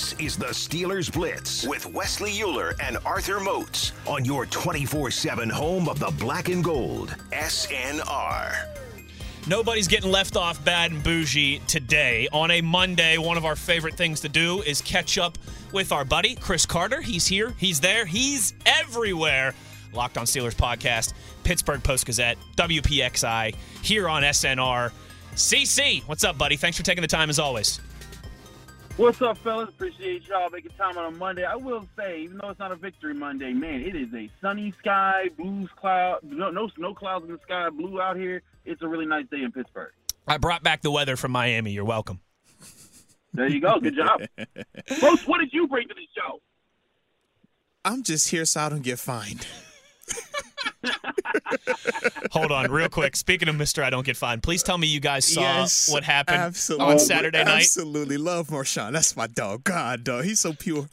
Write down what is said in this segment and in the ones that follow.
This is the Steelers Blitz with Wesley Uhler and Arthur Moats on your 24 7 home of the black and gold, SNR. Nobody's getting left off bad and bougie today. On a Monday, one of our favorite things to do is catch up with our buddy, Chris Carter. He's here, he's there, he's everywhere. Locked on Steelers podcast, Pittsburgh Post Gazette, WPXI, here on SNR. CC, what's up, buddy? Thanks for taking the time as always. What's up, fellas? Appreciate y'all making time on a Monday. I will say, even though it's not a victory Monday, man, it is a sunny sky, blue cloud, no, no, no clouds in the sky, blue out here. It's a really nice day in Pittsburgh. I brought back the weather from Miami. You're welcome. There you go. Good job. Folks, what did you bring to the show? I'm just here so I don't get fined. Hold on, real quick. Speaking of Mister, I don't get fined. Please tell me you guys saw Yes, what happened absolutely. on Saturday night. Absolutely love Marshawn. That's my dog. God, dog. He's so pure.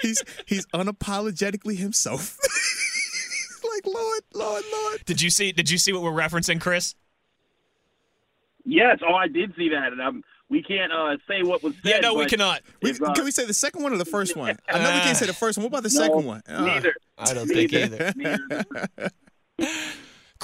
He's he's unapologetically himself. like Lord, Lord, Lord. Did you see? Did you see what we're referencing, Chris? Yes, oh, I did see that, and um, we can't uh, say what was said. Yeah, no, we cannot. We, if, uh, can we say the second one or the first one? I know we Uh, can't say the first one. What about the no, second one? Uh, Neither. I don't think either.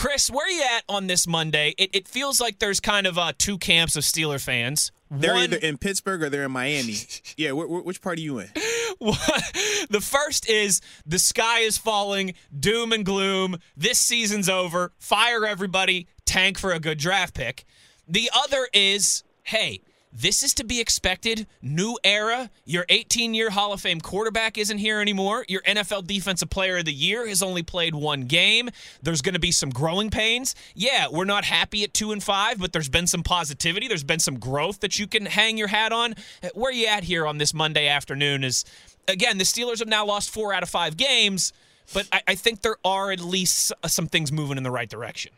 Chris, where are you at on this Monday? It, it feels like there's kind of uh, two camps of Steeler fans. They're One- either in Pittsburgh or they're in Miami. Yeah, wh- wh- which part are you in? the first is the sky is falling, doom and gloom. This season's over. Fire everybody, tank for a good draft pick. The other is, hey, this is to be expected. New era. Your 18 year Hall of Fame quarterback isn't here anymore. Your NFL Defensive Player of the Year has only played one game. There's going to be some growing pains. Yeah, we're not happy at two and five, but there's been some positivity. There's been some growth that you can hang your hat on. Where you at here on this Monday afternoon is, again, the Steelers have now lost four out of five games, but I, I think there are at least uh, some things moving in the right direction.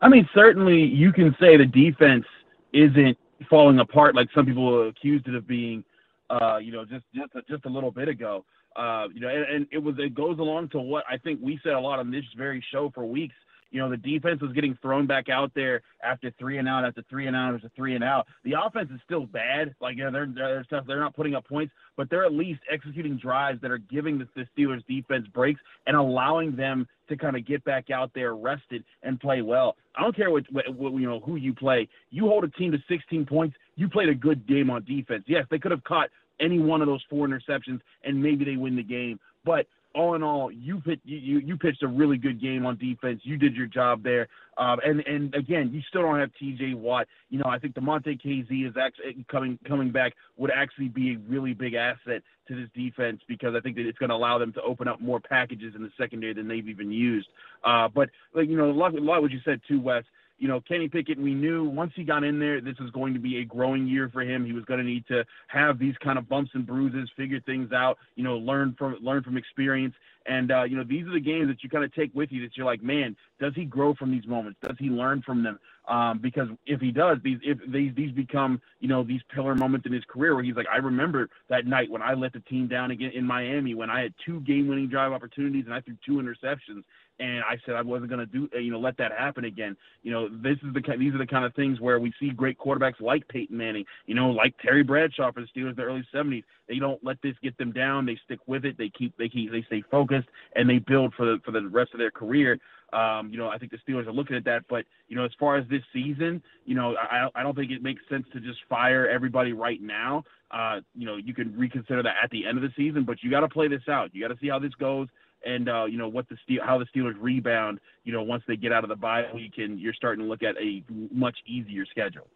I mean, certainly you can say the defense isn't falling apart like some people accused it of being. Uh, you know, just just a, just a little bit ago. Uh, you know, and, and it was it goes along to what I think we said a lot on this very show for weeks. You know, the defense was getting thrown back out there after three and out, after three and out, after three and out. The offense is still bad. Like, you know, they're they're, tough. they're not putting up points, but they're at least executing drives that are giving the, the Steelers defense breaks and allowing them to kind of get back out there rested and play well. I don't care what, what, what you know who you play. You hold a team to 16 points. You played a good game on defense. Yes, they could have caught any one of those four interceptions and maybe they win the game. But all in all, you pit, you, you pitched a really good game on defense. You did your job there. Um, and and again, you still don't have T.J. Watt. You know, I think Damontae Kazee is actually coming coming back would actually be a really big asset to this defense because I think that it's going to allow them to open up more packages in the secondary than they've even used. Uh, but like you know, a lot, a lot what you said too, Wes you know, Kenny Pickett, we knew once he got in there, this was going to be a growing year for him. He was going to need to have these kind of bumps and bruises, figure things out, you know, learn from learn from experience. And uh, you know, these are the games that you kind of take with you that you're like, man, does he grow from these moments? Does he learn from them? Um, because if he does, these if these these become you know these pillar moments in his career where he's like, I remember that night when I let the team down again in Miami when I had two game-winning drive opportunities and I threw two interceptions and I said I wasn't going to do, you know, let that happen again. You know, this is the these are the kind of things where we see great quarterbacks like Peyton Manning, you know, like Terry Bradshaw for the Steelers in the early '70s. They don't let this get them down. They stick with it. They keep they keep they stay focused and they build for the for the rest of their career. Um, you know, I think the Steelers are looking at that. But you know, as far as this season, you know, I I don't think it makes sense to just fire everybody right now. Uh, you know, you can reconsider that at the end of the season, but you got to play this out. You got to see how this goes and uh, you know what the Steel, how the Steelers rebound. You know, once they get out of the bye week, and you're starting to look at a much easier schedule.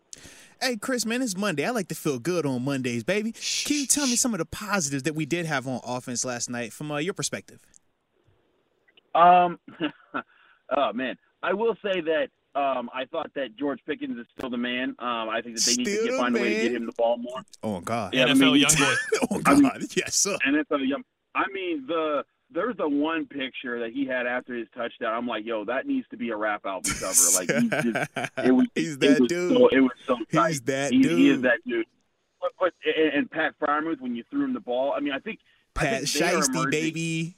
Hey, Chris, man, it's Monday. I like to feel good on Mondays, baby. Can you tell me some of the positives that we did have on offense last night from uh, your perspective? Um, oh man, I will say that um, I thought that George Pickens is still the man. Um, I think that they need to get, the find a way to get him the ball more. Oh God. Yeah, I NFL mean- young boy. oh I God. mean- yes, sir. NFL young. I mean the there's the one picture that he had after his touchdown. I'm like, yo, that needs to be a rap album cover. Like he just, it was, He's it that was dude. So, it was so tight. He's that he, dude. He is that dude. But, but and, and Pat Freiermuth, when you threw him the ball, I mean, I think I Pat think Shiesty, baby.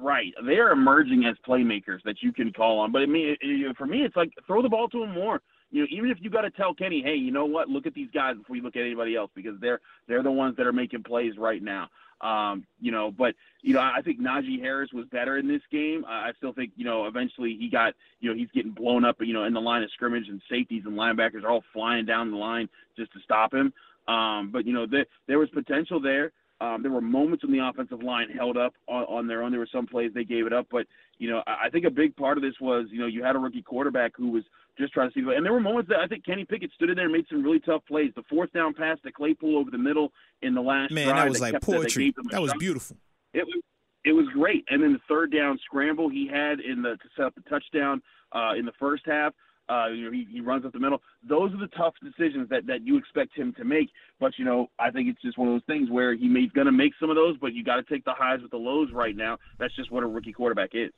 Right, they are emerging as playmakers that you can call on. But I mean, for me, it's like throw the ball to them more. You know, even if you got to tell Kenny, hey, you know what? Look at these guys before you look at anybody else because they're they're the ones that are making plays right now. Um, you know, but you know, I think Najee Harris was better in this game. I still think you know eventually he got you know he's getting blown up you know in the line of scrimmage and safeties and linebackers are all flying down the line just to stop him. Um, but you know there there was potential there. Um, there were moments when the offensive line held up on, on their own. There were some plays they gave it up, but you know I, I think a big part of this was you know you had a rookie quarterback who was just trying to see. And there were moments that I think Kenny Pickett stood in there and made some really tough plays. The fourth down pass to Claypool over the middle in the last Man, drive that was like that poetry. them That was shot. beautiful. It was it was great. And then the third down scramble he had in the to set up the touchdown uh, in the first half. Uh, you know, he, he runs up the middle. Those are the tough decisions that, that you expect him to make. But you know, I think it's just one of those things where he may going to make some of those, but you got to take the highs with the lows right now. That's just what a rookie quarterback is.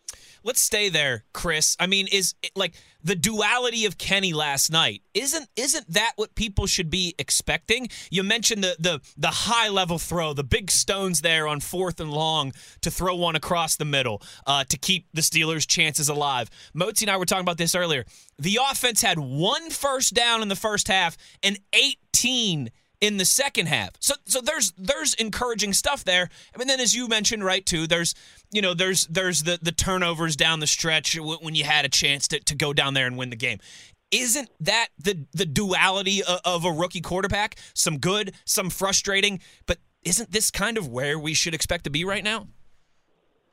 Let's stay there, Chris. I mean, is like the duality of Kenny last night? Isn't isn't that what people should be expecting? You mentioned the the the high level throw, the big stones there on fourth and long to throw one across the middle uh, to keep the Steelers' chances alive. Motzi and I were talking about this earlier. The offense had one first down in the first half and 18 in the second half. So so there's there's encouraging stuff there. I mean then as you mentioned right too there's you know there's there's the the turnovers down the stretch when you had a chance to to go down there and win the game. Isn't that the the duality of, a rookie quarterback? Some good, some frustrating, but isn't this kind of where we should expect to be right now?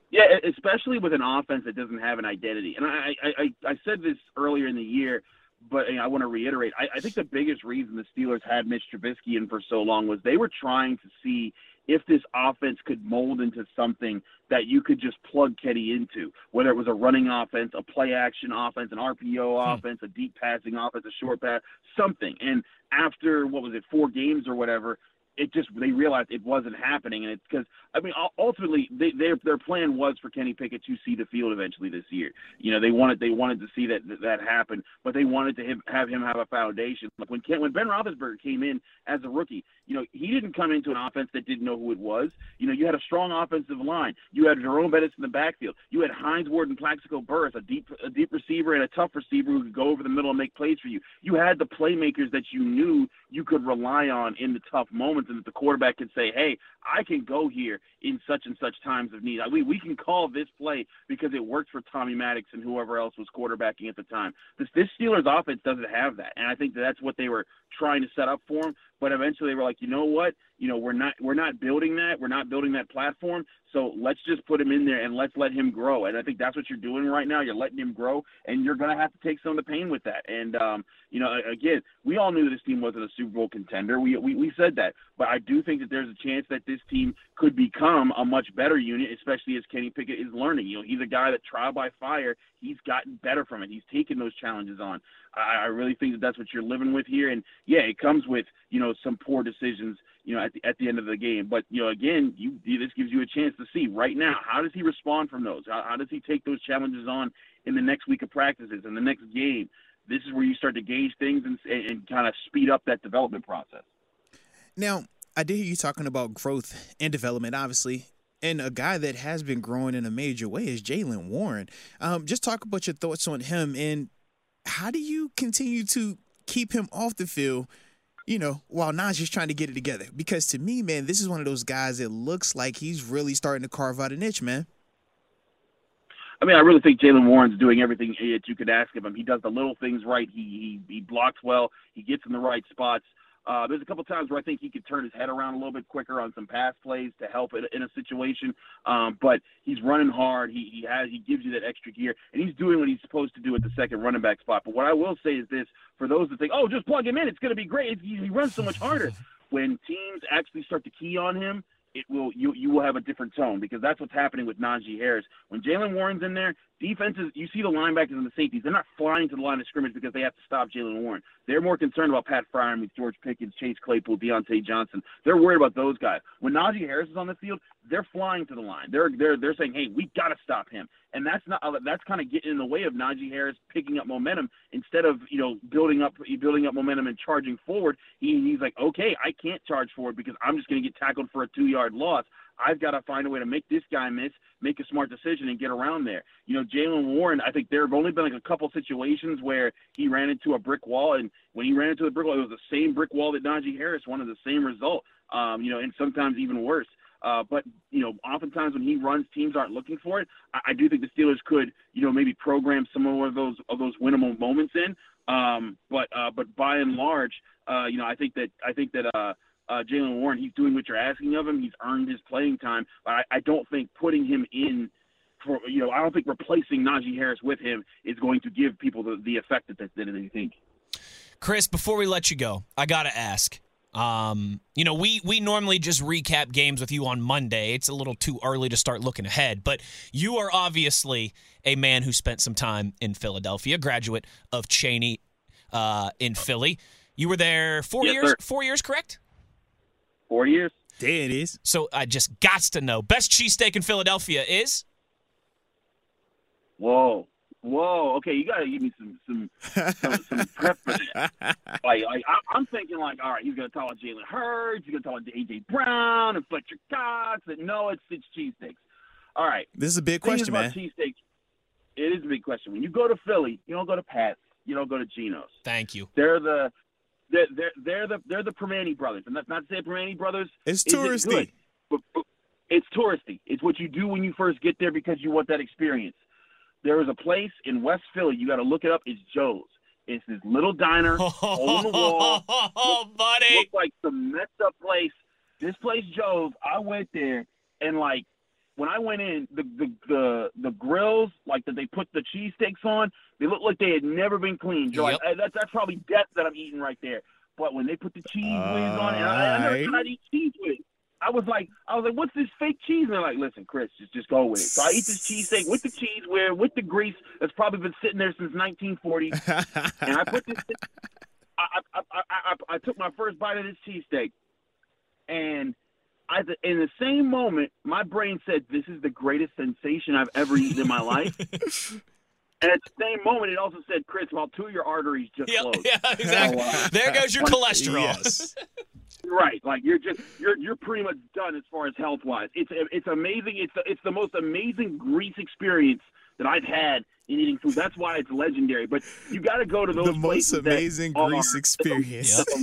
Yeah, especially with an offense that doesn't have an identity. And I, I, I said this earlier in the year, but I want to reiterate. I, I think the biggest reason the Steelers had Mitch Trubisky in for so long was they were trying to see if this offense could mold into something that you could just plug Kenny into, whether it was a running offense, a play action offense, an RPO hmm. offense, a deep passing offense, a short pass, something. And after what was it, four games or whatever, it just they realized it wasn't happening, and it's because I mean ultimately they, their their plan was for Kenny Pickett to see the field eventually this year. You know they wanted they wanted to see that that, happen, but they wanted to him, have him have a foundation. Like when Ken, when Ben Roethlisberger came in as a rookie, you know he didn't come into an offense that didn't know who it was. You know you had a strong offensive line, you had Jerome Bettis in the backfield, you had Hines Ward and Plaxico Burress, a deep a deep receiver and a tough receiver who could go over the middle and make plays for you. You had the playmakers that you knew you could rely on in the tough moments, and that the quarterback can say, "Hey, I can go here in such and such times of need. We we can call this play because it worked for Tommy Maddox and whoever else was quarterbacking at the time." This this Steelers offense doesn't have that, and I think that that's what they were trying to set up for him. But eventually, they were like, you know what? You know, we're not we're not building that. We're not building that platform. So let's just put him in there and let's let him grow. And I think that's what you're doing right now. You're letting him grow, and you're to have to take some of the pain with that. And um, you know, again, we all knew this team wasn't a Super Bowl contender. We, we we said that, but I do think that there's a chance that this team could become a much better unit, especially as Kenny Pickett is learning. You know, he's a guy that trial by fire. He's gotten better from it. He's taken those challenges on. I, I really think that that's what you're living with here. And yeah, it comes with you know some poor decisions you know, at the at the end of the game. But you know, again, you this gives you a chance to see right now how does he respond from those? How, how does he take those challenges on in the next week of practices in the next game? this is where you start to gauge things and, and kind of speed up that development process. Now, I did hear you talking about growth and development, obviously. And a guy that has been growing in a major way is Jaylen Warren. Um, just talk about your thoughts on him and how do you continue to keep him off the field, you know, while Najee's trying to get it together? Because to me, man, this is one of those guys that looks like he's really starting to carve out a niche, man. I mean, I really think Jaylen Warren's doing everything that you could ask of him. He does the little things right. He he, he blocks well. He gets in the right spots. Uh, there's a couple times where I think he could turn his head around a little bit quicker on some pass plays to help in, in a situation. Um, but he's running hard. He, he has he gives you that extra gear, and he's doing what he's supposed to do at the second running back spot. But what I will say is this: for those that think, oh, just plug him in, it's going to be great. He, he runs so much harder. When teams actually start to key on him, it will you you will have a different tone because that's what's happening with Najee Harris. When Jaylen Warren's in there, defenses you see the linebackers and the safeties, they're not flying to the line of scrimmage because they have to stop Jaylen Warren. They're more concerned about Pat Freiermuth, George Pickens, Chase Claypool, Diontae Johnson. They're worried about those guys. When Najee Harris is on the field, they're flying to the line. They're they're they're saying, hey, we got to stop him, and that's not that's kind of getting in the way of Najee Harris picking up momentum instead of you know building up building up momentum and charging forward. He, he's like, okay, I can't charge forward because I'm just going to get tackled for a two yard loss. I've got to find a way to make this guy miss, make a smart decision, and get around there. You know, Jaylen Warren, I think there have only been like a couple situations where he ran into a brick wall, and when he ran into the brick wall, it was the same brick wall that Najee Harris wanted the same result. Um, you know, and sometimes even worse. Uh, but you know, oftentimes when he runs, teams aren't looking for it. I, I do think the Steelers could, you know, maybe program some more of those of those winnable moments in. Um, but uh, but by and large, uh, you know, I think that I think that uh, uh, Jaylen Warren, he's doing what you're asking of him. He's earned his playing time. But I, I don't think putting him in for you know, I don't think replacing Najee Harris with him is going to give people the, the effect that, that, that they think. Chris, before we let you go, I gotta ask. Um, you know, we we normally just recap games with you on Monday. It's a little too early to start looking ahead, but you are obviously a man who spent some time in Philadelphia, graduate of Cheyney uh, in Philly. You were there four Yes, years. sir. Four years, correct? Four years. There it is. So I just got to know. Best cheesesteak in Philadelphia is Whoa, whoa. Okay, you gotta give me some some some, some prep for that. Like, like I, I'm thinking, like, all right, he's gonna talk about Jalen Hurts, he's gonna talk about AJ Brown and Fletcher Cox, and no, it's it's cheesesteaks. All right. This is a big question, about man. Cheesesteaks, it is a big question. When you go to Philly, you don't go to Pat's, you don't go to Geno's. thank you. They're the they're they're, they're the they're the Primanti brothers, and that's not to say Primanti brothers. It's isn't touristy. good, but, but it's touristy. It's what you do when you first get there because you want that experience. There is a place in West Philly. You got to look it up. It's Joe's. It's this little diner, in the wall. Oh, buddy. Looks like some messed up place. This place, Joe's. I went there and like when I went in, the the the, the grills like that they put the cheesesteaks on, they looked like they had never been cleaned. Joe, Yep. That's that's probably death that I'm eating right there. But when they put the Cheez Whiz on it, and I, I never tried to eat Cheez Whiz. I was like, I was like, what's this fake cheese? And they're like, listen, Chris, just just go with it. So I eat this cheesesteak with the Cheez Whiz, with the grease that's probably been sitting there since 1940 and I put this. I, I, I, I, I took my first bite of this cheesesteak, and I, in the same moment, my brain said, "This is the greatest sensation I've ever eaten in my life." and at the same moment, it also said, "Chris, well, two of your arteries just Yeah, closed." yeah, exactly. So, uh, there goes your cholesterol. yes. Right, like you're just you're you're pretty much done as far as health wise. It's it's amazing. It's it's the most amazing grease experience that I've had in eating food. That's why it's legendary. But you got to go to those The most places that amazing are- grease experience.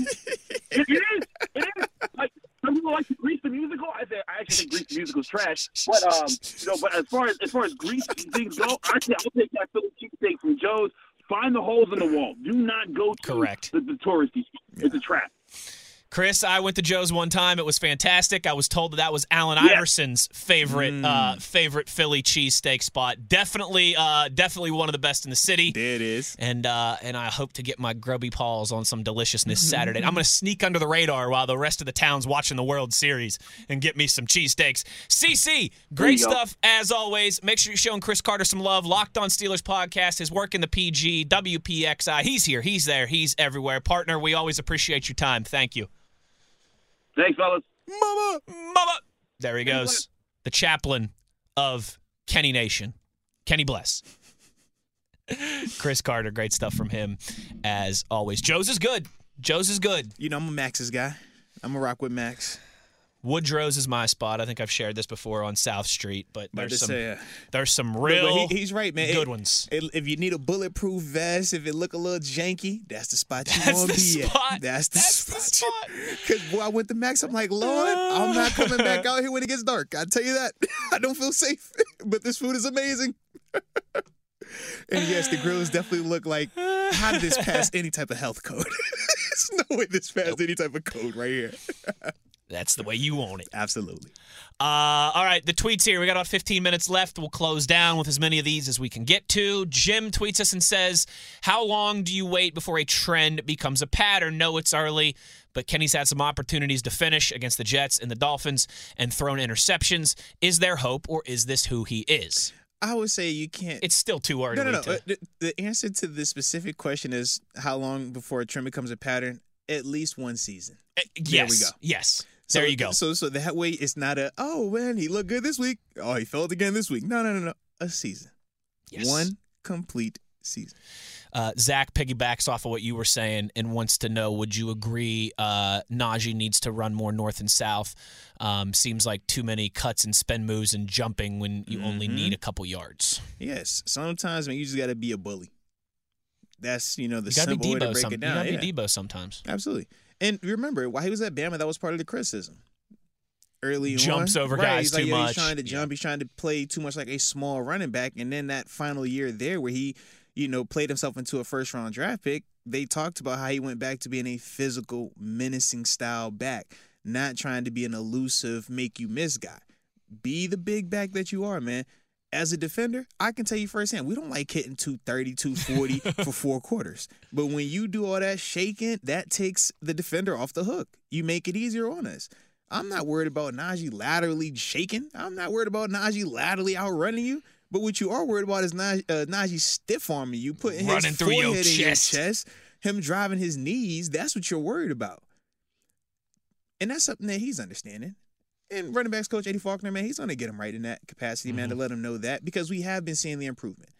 it, it is. It is. Like some people like to Grease the musical. I say I actually think Grease the musical is trash. But um, you know, but as far as as far as Grease things go, I say I'll take that Philly cheesesteak from Joe's. Find the holes in the wall. Do not go to Correct. the, the touristy. It's a trap. Chris, I went to Joe's one time. It was fantastic. I was told that that was Allen. Iverson's favorite uh, favorite Philly cheesesteak spot. Definitely, uh, definitely one of the best in the city. There it is. And uh, and I hope to get my grubby paws on some deliciousness Saturday. I'm gonna sneak under the radar while the rest of the town's watching the World Series and get me some cheesesteaks. CC, great you go. stuff as always. Make sure you're showing Chris Carter some love. Locked on Steelers podcast, his work in the PG, WPXI. He's here, he's there, he's everywhere. Partner, we always appreciate your time. Thank you. Thanks, fellas. Mama. Mama. There he goes. The chaplain of Kenny Nation. Kenny Bless. Chris Carter, great stuff from him as always. Joe's is good. Joe's is good. You know, I'm a Max's guy. I'm a rock with Max. Woodrow's is my spot. I think I've shared this before on South Street, but there's some say, uh, there's some real he- he's right, man. good It- ones. it- if you need a bulletproof vest, if it look a little janky, that's the spot you want to be spot. at. That's the That's the spot. Because boy, I went to Max. I'm like, Lord, I'm not coming back out here when it gets dark. I tell you that. I don't feel safe. but this food is amazing. and yes, the grills definitely look like how did this pass any type of health code? There's no way this passed any type of code right here. That's the way you want it. Absolutely. Uh, all right, the tweets here. We got about 15 minutes left. We'll close down with as many of these as we can get to. Jim tweets us and says, How long do you wait before a trend becomes a pattern? No, it's early, but Kenny's had some opportunities to finish against the Jets and the Dolphins and thrown interceptions. Is there hope, or is this who he is? I would say you can't. It's still too early. No, no, no. to- Uh, The, the answer to the specific question is how long before a trend becomes a pattern? At least one season. Uh, there we yes. go. Yes. So, there you go. So, so that way it's not a oh man he looked good this week. Oh he failed again this week. No, no, no, no. A season. Yes. One complete season. Uh, Zach piggybacks off of what you were saying and wants to know: Would you agree uh, Najee needs to run more north and south? Um, seems like too many cuts and spin moves and jumping when you only Mm-hmm. need a couple yards. Yes. Sometimes man, you just got to be a bully. That's you know the You simple be way to break Some, it you gotta yeah. be Debo sometimes. Absolutely. And remember, while he was at Bama, that was part of the criticism. Early Jumps on, over right, guys he's like, too yo, much. He's trying to Yeah. jump. He's trying to play too much like a small running back. And then that final year there, where he, you know, played himself into a first round draft pick, they talked about how he went back to being a physical, menacing style back, not trying to be an elusive, make you miss guy. Be the big back that you are, man. As a defender, I can tell you firsthand, we don't like hitting 230, 240 for four quarters. But when you do all that shaking, that takes the defender off the hook. You make it easier on us. I'm not worried about Najee laterally shaking. I'm not worried about Najee laterally outrunning you. But what you are worried about is Najee, uh, Najee stiff arming you, putting Running his through your forehead in chest. your chest, him driving his knees. That's what you're worried about. And that's something that he's understanding. And running backs coach Eddie Faulkner, man, he's going to get him right in that capacity, man, to mm-hmm. let him know that because we have been seeing the improvement.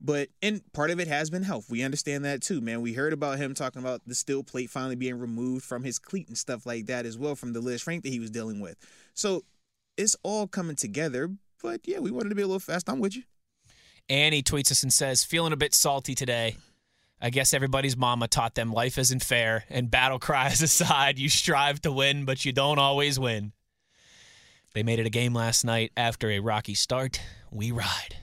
But and part of it has been health. We understand that too, man. We heard about him talking about the steel plate finally being removed from his cleat and stuff like that as well from the Lisfranc that he was dealing with. So it's all coming together. But yeah, we wanted to be a little fast. I'm with you. Annie tweets us and says, "Feeling a bit salty today." I guess everybody's mama taught them life isn't fair, and battle cries aside, you strive to win, but you don't always win. They made it a game last night after a rocky start. We ride.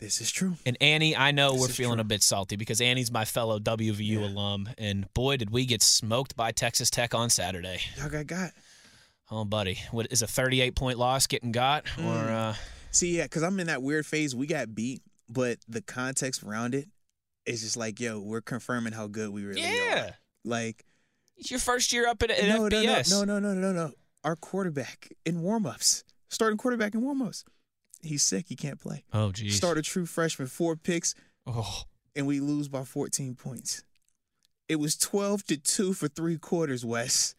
This is true. And Annie, I know This we're feeling true. a bit salty because Annie's my fellow WVU alum, and boy, did we get smoked by Texas Tech on Saturday. Y'all got got. Oh, buddy, what is a 38 point loss getting got? Mm. Or uh, See, yeah, because I'm in that weird phase. We got beat, but the context around it is just like, yo, we're confirming how good we really yeah, are. Like, it's your first year up at, at no, no, no, no, no, no, no, no. Our quarterback in warmups, starting quarterback in warmups, he's sick. He can't play. Oh, geez. Start a true freshman, four picks, Oh. and we lose by 14 points. It was 12 to 2 for three quarters, Wes.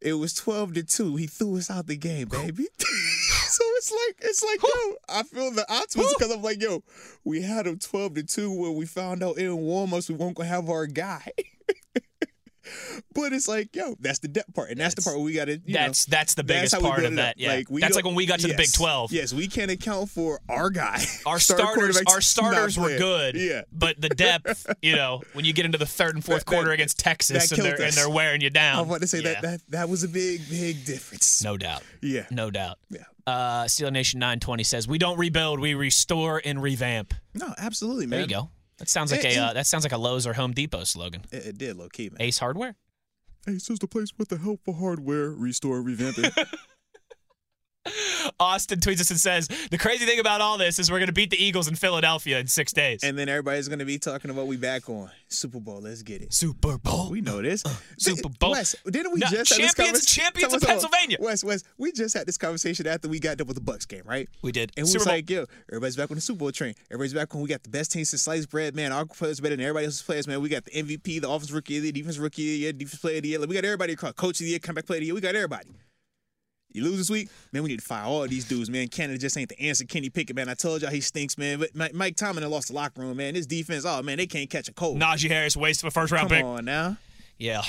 It was 12 to 2. He threw us out the game, baby. so it's like, it's like, yo, I feel the optimism because I'm like, yo, we had him 12 to 2 when we found out in warm ups we weren't going to have our guy. but it's like, yo, that's the depth part. And that's, the part where we got to, That's know, that's the biggest we part of that. up. Yeah, Like, we that's like when we got to the Big Twelve. Yes, we can't account for our guy. Our starters, our starters were good. Yeah. but the depth, you know, when you get into the third and fourth That- quarter that- against Texas and they're and they're wearing you down. I want to say Yeah. that, that that was a big, big difference. no doubt, Yeah. no doubt. Yeah. Uh, Steel Nation nine twenty says we don't rebuild, we restore and revamp. No, absolutely, man. There you go. That sounds like And- a uh, that sounds like a Lowe's or Home Depot slogan. It, it did low key, man. Ace Hardware. Ace is the place with the help for hardware, restore, revamping. Austin tweets us and says the crazy thing about all this is we're gonna beat the Eagles in Philadelphia in six days. and then everybody's gonna be talking about we back on Super Bowl. Let's get it. Super Bowl. We know this. Uh, Super Bowl. Wes, didn't we No, just have this champions- conversation? champions of. Pennsylvania. Wes, Wes, we just had this conversation after we got done with the Bucks game, right? We did. And we Super was Bowl. like, yo, everybody's back on the Super Bowl train. Everybody's back on. We got the best team since sliced bread, man. Our players better than everybody else's players, man. We got the MVP, the offensive rookie of the year, defense rookie of the year, defense player of the year. We got everybody across. Coach of the year, comeback player of the year. We got everybody. You lose this week, man. We need to fire all these dudes, man. Canada just ain't the answer. Kenny Pickett, man. I told y'all he stinks, man. But Mike, Tomlin lost the locker room, man. This defense, oh man, they can't catch a cold. Najee Harris waste of a first round Come pick. on now, Yeah,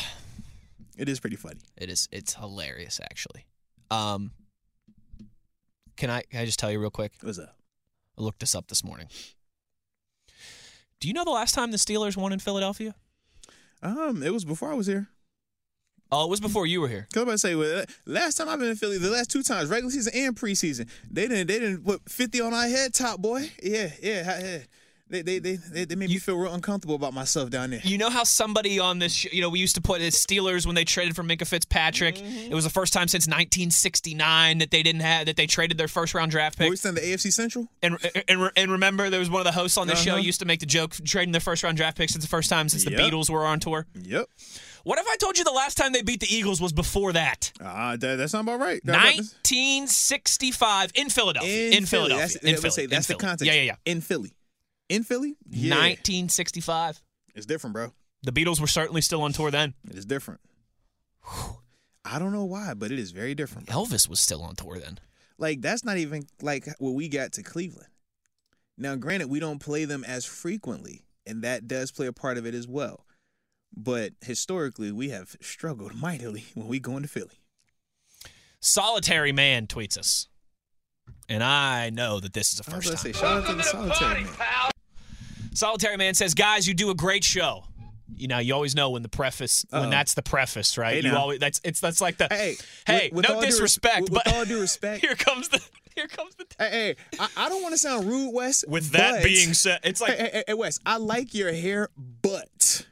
it is pretty funny. it is. It's hilarious, actually. Um, can I can I just tell you real quick? What's up? I looked this up this morning. Do you know the last time the Steelers won in Philadelphia? Um, it was before I was here. Oh, it was before you were here. Cause I'm about to say, well, last time I've been in Philly, the last two times, regular season and preseason, they didn't, they didn't put 50 on our head, top boy. Yeah, yeah, yeah. They, they, they, they, they made me feel real uncomfortable about myself down there. You know how somebody on this, you know, we used to put it Steelers when they traded for Minkah Fitzpatrick. Mm-hmm. It was the first time since 1969 that they didn't have that they traded their first round draft pick. Were we in the AFC Central? And, and and remember, there was one of the hosts on this show Uh-huh. used to make the joke trading their first round draft picks. It's the first time since the Yep. Beatles were on tour. Yep. What if I told you the last time they beat the Eagles was before that? Ah, that, that's not about right. That 1965 in Philadelphia. In, Philly. Philadelphia. That's, in Philly. say in the Philly. context. Yeah, yeah, yeah. In Philly. In Philly? Yeah. 1965. It's different, bro. The Beatles were certainly still on tour then. It is different. I don't know why, but it is very different. Elvis was still on tour then. Like that's not even like what we got to Cleveland. Now, granted, we don't play them as frequently, and that does play a part of it as well. But historically, we have struggled mightily when we go into Philly. Solitary Man tweets us. And I know that this is a I was first gonna time. say, shout out to the solitary man. Solitary Man says, "Guys, you do a great show." You know, you always know when the preface when Uh-oh. that's the preface, right? Hey, you now. always that's it's that's like the Hey, hey, with- with no all due res- disrespect, with- with but all due respect- here comes the here comes the Hey, hey, I, I don't want to sound rude, Wes. With that but- being said, it's like hey, hey, hey, hey, Wes, I like your hair, but,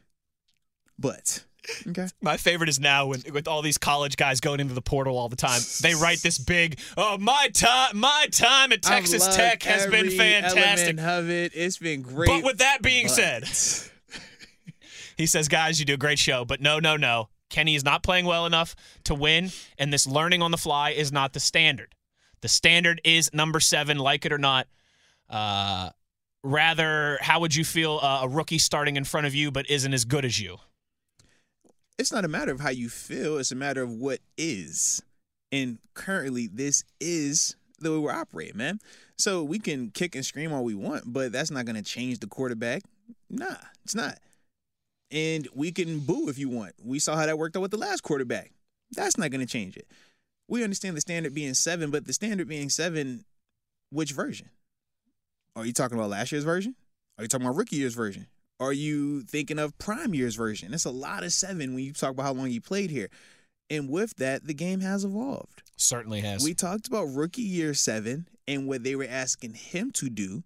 but, okay. my favorite is now when with all these college guys going into the portal all the time. They write this big, "Oh, my time my time at Texas Tech has been fantastic." of it. It's been great. But with that being but- said, He says, guys, you do a great show, but no, no, no. Kenny is not playing well enough to win, and this learning on the fly is not the standard. The standard is number seven, like it or not. Uh, rather, how would you feel uh, a rookie starting in front of you but isn't as good as you? It's not a matter of how you feel. It's a matter of what is. And currently, this is the way we're operating, man. So we can kick and scream all we want, but that's not going to change the quarterback. Nah, it's not. And we can boo if you want. We saw how that worked out with the last quarterback. That's not going to change it. We understand the standard being seven, but the standard being seven, which version? Are you talking about last year's version? Are you talking about rookie year's version? Are you thinking of prime year's version? It's a lot of seven when you talk about how long you played here. And with that, the game has evolved. Certainly has. We talked about rookie year seven and what they were asking him to do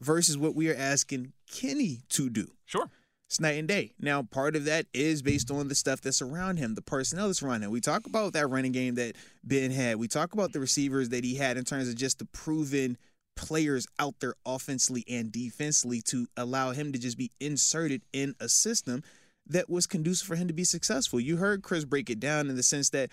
versus what we are asking Kenny to do. sure. It's night and day. Now, part of that is based on the stuff that's around him, the personnel that's around him. We talk about that running game that Ben had. We talk about the receivers that he had in terms of just the proven players out there offensively and defensively to allow him to just be inserted in a system that was conducive for him to be successful. You heard Chris break it down in the sense that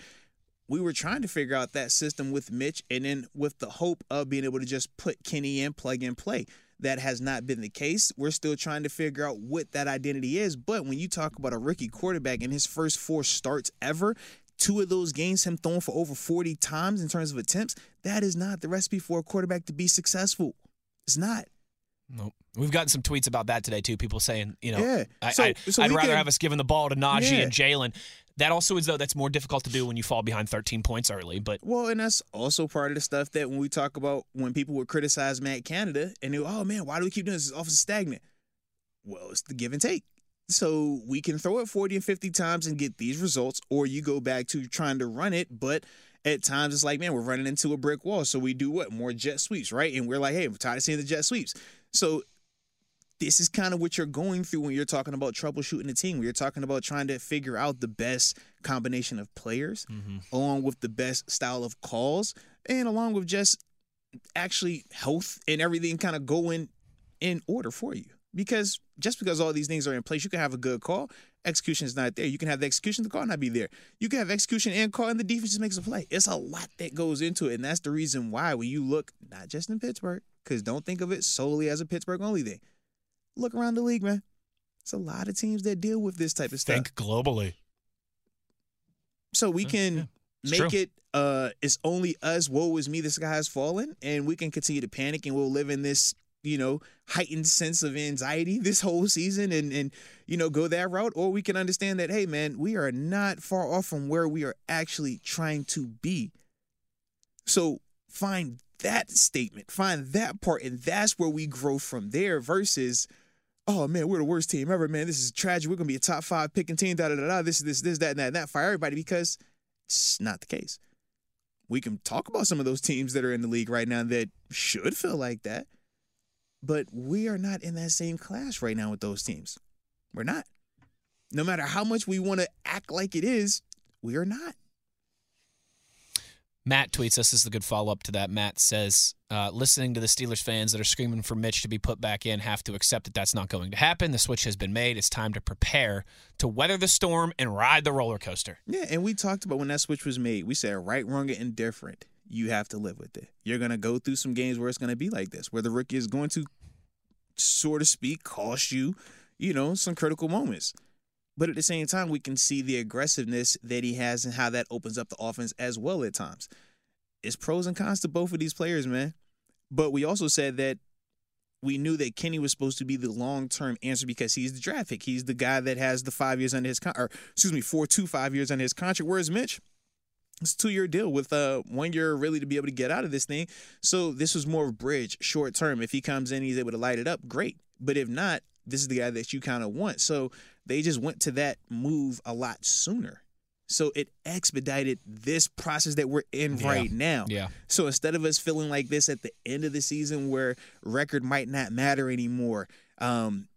we were trying to figure out that system with Mitch and then with the hope of being able to just put Kenny in, plug and play. That has not been the case. We're still trying to figure out what that identity is. But when you talk about a rookie quarterback in his first four starts ever, two of those games, him throwing for over 40 times in terms of attempts, that is not the recipe for a quarterback to be successful. It's not. Nope. We've gotten some tweets about that today too. People saying, you know, Yeah. I, So- I, so I'd rather can- have us giving the ball to Najee Yeah. and Jaylen. That also is though that's more difficult to do when you fall behind 13 points early. But Well, and that's also part of the stuff that when we talk about when people would criticize Matt Canada and they, oh man, why do we keep doing this? This offense is stagnant. Well, it's the give and take. So we can throw it 40 and 50 times and get these results, or you go back to trying to run it, but at times it's like, man, we're running into a brick wall. So we do what? More jet sweeps, right? And we're like, hey, we're tired of seeing the jet sweeps. So this is kind of what you're going through when you're talking about troubleshooting a team. When you're talking about trying to figure out the best combination of players, mm-hmm. along with the best style of calls, and along with just actually health and everything kind of going in order for you. Because just because all these things are in place, you can have a good call. Execution is not there. You can have the execution, the call not be there. You can have execution and call, and the defense just makes a play. It's a lot that goes into it, and that's the reason why when you look not just in Pittsburgh, because don't think of it solely as a Pittsburgh only thing. Look around the league, man. It's a lot of teams that deal with this type of stuff. think globally. So we can It's make true. it uh it's only us, woe is me, the sky has fallen, and we can continue to panic and we'll live in this, you know, heightened sense of anxiety this whole season and and you know go that route, or we can understand that, hey man, we are not far off from where we are actually trying to be. So find that statement, find that part, and that's where we grow from there versus oh man, we're the worst team ever, man. This is tragic. We're gonna be a top five picking team, da da da da. This, is this, this, that, and that, and that. Fire everybody because it's not the case. We can talk about some of those teams that are in the league right now that should feel like that, but we are not in that same class right now with those teams. We're not. No matter how much we want to act like it is, we are not. Matt tweets us. This is a good follow up to that. Matt says, uh, listening to the Steelers fans that are screaming for Mitch to be put back in have to accept that that's not going to happen. The switch has been made. It's time to prepare to weather the storm and ride the roller coaster. Yeah, and we talked about when that switch was made. We said right, wrong, or indifferent. You have to live with it. You're gonna go through some games where it's gonna be like this, where the rookie is going to, so to speak, cost you, you know, some critical moments. But at the same time, we can see the aggressiveness that he has and how that opens up the offense as well at times. It's pros and cons to both of these players, man. But we also said that we knew that Kenny was supposed to be the long term answer because he's the draft pick. He's the guy that has the five years under his con- or excuse me, four to five years under his contract. Whereas Mitch, it's a two year deal with uh one year really to be able to get out of this thing. So this was more of a bridge, short term. If he comes in, he's able to light it up, great. But if not, this is the guy that you kind of want. So they just went to that move a lot sooner. So it expedited this process that we're in Yeah. right now. Yeah. So instead of us feeling like this at the end of the season where record might not matter anymore, um,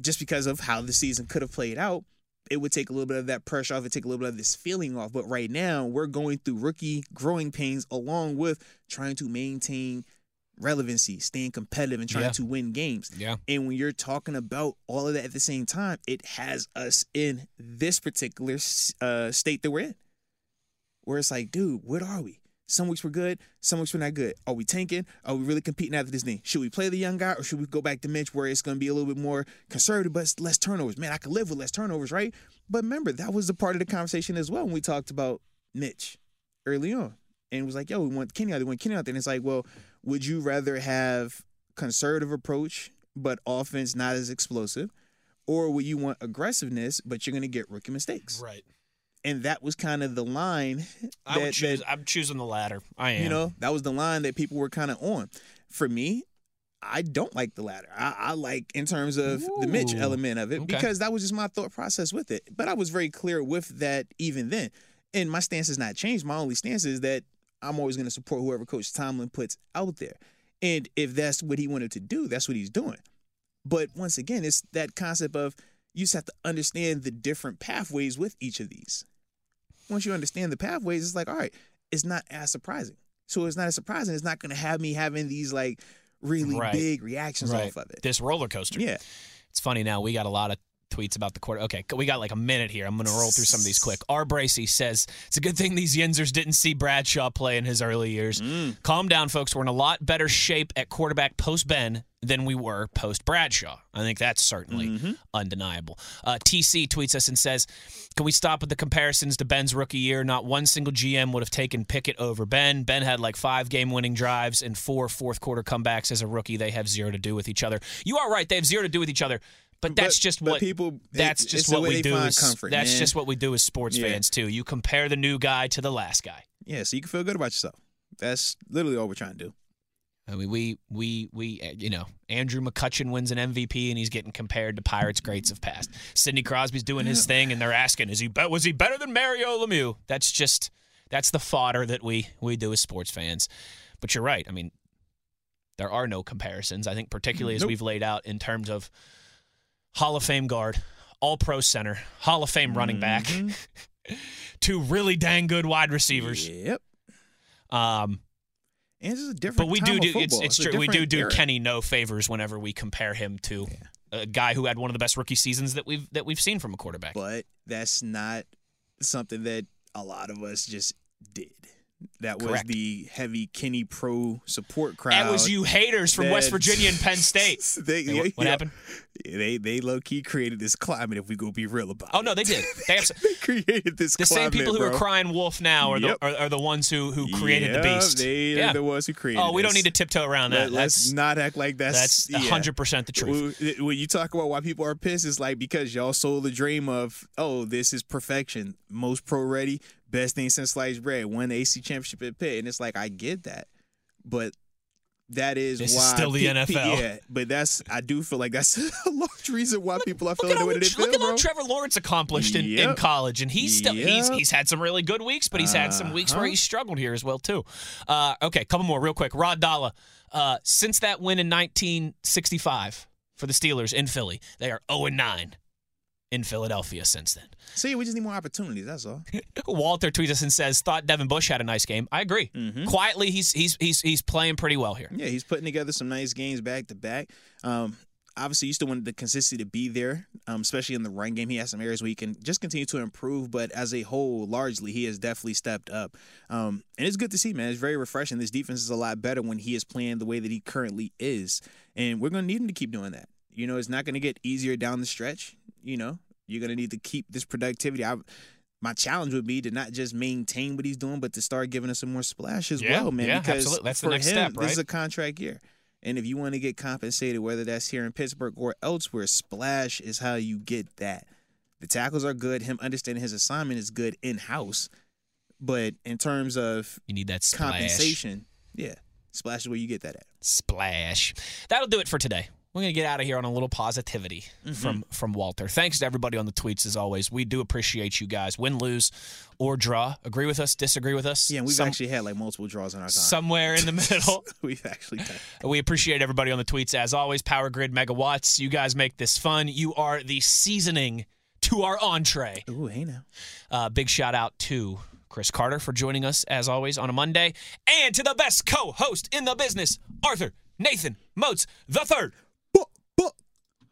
just because of how the season could have played out, it would take a little bit of that pressure off, it take a little bit of this feeling off. But right now, we're going through rookie growing pains along with trying to maintain relevancy, staying competitive, and trying Yeah. to win games. Yeah. And when you're talking about all of that at the same time, it has us in this particular uh, state that we're in, where it's like, dude, what are we? Some weeks we're good, some weeks we're not good. Are we tanking? Are we really competing after this thing? Should we play the young guy or should we go back to Mitch where it's going to be a little bit more conservative, but less turnovers? Man, I could live with less turnovers, right? But remember, that was the part of the conversation as well when we talked about Mitch early on. And it was like, yo, we want Kenny out there. We want Kenny out there. And it's like, well, would you rather have conservative approach but offense not as explosive? Or would you want aggressiveness, but you're going to get rookie mistakes? Right. And that was kind of the line I that, would choose. that I'm choosing the latter. I am. you know, that was the line that people were kind of on. For me, I don't like the latter. I, I like in terms of the Mitch element of it Okay. because that was just my thought process with it. But I was very clear with that even then. And my stance has not changed. My only stance is that I'm always going to support whoever Coach Tomlin puts out there. And if that's what he wanted to do, that's what he's doing. But once again, it's that concept of you just have to understand the different pathways with each of these. Once you understand the pathways, it's like, all right, it's not as surprising. So it's not as surprising. It's not going to have me having these like really Right. big reactions right. off of it. This roller coaster. Yeah. It's funny now. We got a lot of tweets about the quarter. Okay, we got like a minute here. I'm going to roll through some of these quick. R. Bracey says it's a good thing these Yinzers didn't see Bradshaw play in his early years. Mm. Calm down, folks. We're in a lot better shape at quarterback post Ben than we were post Bradshaw. I think that's certainly undeniable. Uh, TC tweets us and says, "Can we stop with the comparisons to Ben's rookie year? Not one single GM would have taken Pickett over Ben. Ben had like five game-winning drives and four fourth quarter comebacks as a rookie. They have zero to do with each other. You are right. They have zero to do with each other." But that's But- just but what people- That's it- just what we do. As, comfort, that's man. just what we do as sports Yeah. fans too. You compare the new guy to the last guy. Yeah. So you can feel good about yourself. That's literally all we're trying to do. I mean, we we we uh, you know Andrew McCutcheon wins an MVP and he's getting compared to Pirates greats of past. Sidney Crosby's doing his thing and they're asking, is he be- was he better than Mario Lemieux? That's just that's the fodder that we we do as sports fans. But you're right. I mean, there are no comparisons. I think particularly as Nope. we've laid out in terms of Hall of Fame guard, All Pro center, Hall of Fame running back, two really dang good wide receivers. Yep. Um, And it's a different. but we do do it's, football. it's true. We do do era. Kenny no favors whenever we compare him to a guy who had one of the best rookie seasons that we've that we've seen from a quarterback. but that's not something that a lot of us just did. That was Correct. the heavy Kenny Pro support crowd. That was you haters from West Virginia and Penn State. they, Hey, what- what yeah. happened? They they low key created this climate. If we go be real about Oh it. no, they did. They have, they created this. the same people who bro. are crying wolf now are, Yep. the, are, are the ones who who created the beast. They yeah. are the ones who created. oh, we don't need to tiptoe around that. Let, us not act like that's that's yeah. hundred percent the truth. When you talk about why people are pissed, it's like because y'all sold the dream of, oh, this is perfection, most pro ready, best thing since sliced bread, won the AC championship at Pitt, and it's like I get that, but that is This is why still the pe- NFL. yeah, but that's I do feel like that's a large reason why people are feeling the way they feel, look at all Trevor Lawrence accomplished in, in college, and he's still he's Yep. he's had some really good weeks, but he's had some weeks where Uh-huh. he's struggled here as well too. Uh, okay, couple more real quick. Rod Dalla, uh, since that win in 1965 for the Steelers in Philly, they are 0 and 9 in Philadelphia since then. See, we just need more opportunities. That's all. Walter tweets us and says, "Thought Devin Bush had a nice game." I agree. Mm-hmm. Quietly, he's he's he's he's playing pretty well here. Yeah, he's putting together some nice games back to back. Um, obviously, you still want the consistency to be there, um, especially in the run game. He has some areas where he can just continue to improve, but as a whole, largely, he has definitely stepped up. Um, and it's good to see, man. It's very refreshing. This defense is a lot better when he is playing the way that he currently is, and we're going to need him to keep doing that. You know, it's not going to get easier down the stretch. You know, you're going to need to keep this productivity. I, my challenge would be to not just maintain what he's doing, but to start giving us some more splash as Yeah, well, man. yeah, because absolutely. That's the for next him, step, This is a contract year. And if you want to get compensated, whether that's here in Pittsburgh or elsewhere, splash is how you get that. The tackles are good. Him understanding his assignment is good in house. But in terms of You need that splash. compensation, yeah, splash is where you get that at. Splash. That'll do it for today. We're gonna get out of here on a little positivity Mm-hmm. from from Walter. Thanks to everybody on the tweets as always. We do appreciate you guys. Win, lose, or draw. Agree with us, disagree with us. Yeah, and we've Some- actually had like multiple draws in our time. somewhere in the middle. we've actually done. We appreciate everybody on the tweets as always. Power Grid Megawatts. You guys make this fun. You are the seasoning to our entree. Ooh, hey now. Uh, big shout out to Chris Carter for joining us as always on a Monday, and to the best co-host in the business, Arthur Nathan Moats the third.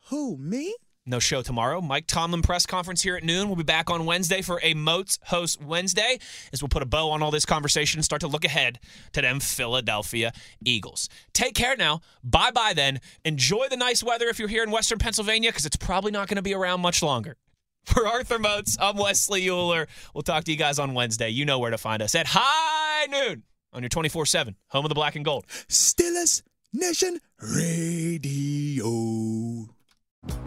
Who, me? No show tomorrow. Mike Tomlin press conference here at noon. We'll be back on Wednesday for a Moats host Wednesday as we'll put a bow on all this conversation and start to look ahead to them Philadelphia Eagles. Take care now. Bye bye then. Enjoy the nice weather if you're here in Western Pennsylvania because it's probably not going to be around much longer. For Arthur Moats, I'm Wesley Uhler. We'll talk to you guys on Wednesday. You know where to find us at high noon on your 24 7 home of the black and gold. Steelers Nation Radio.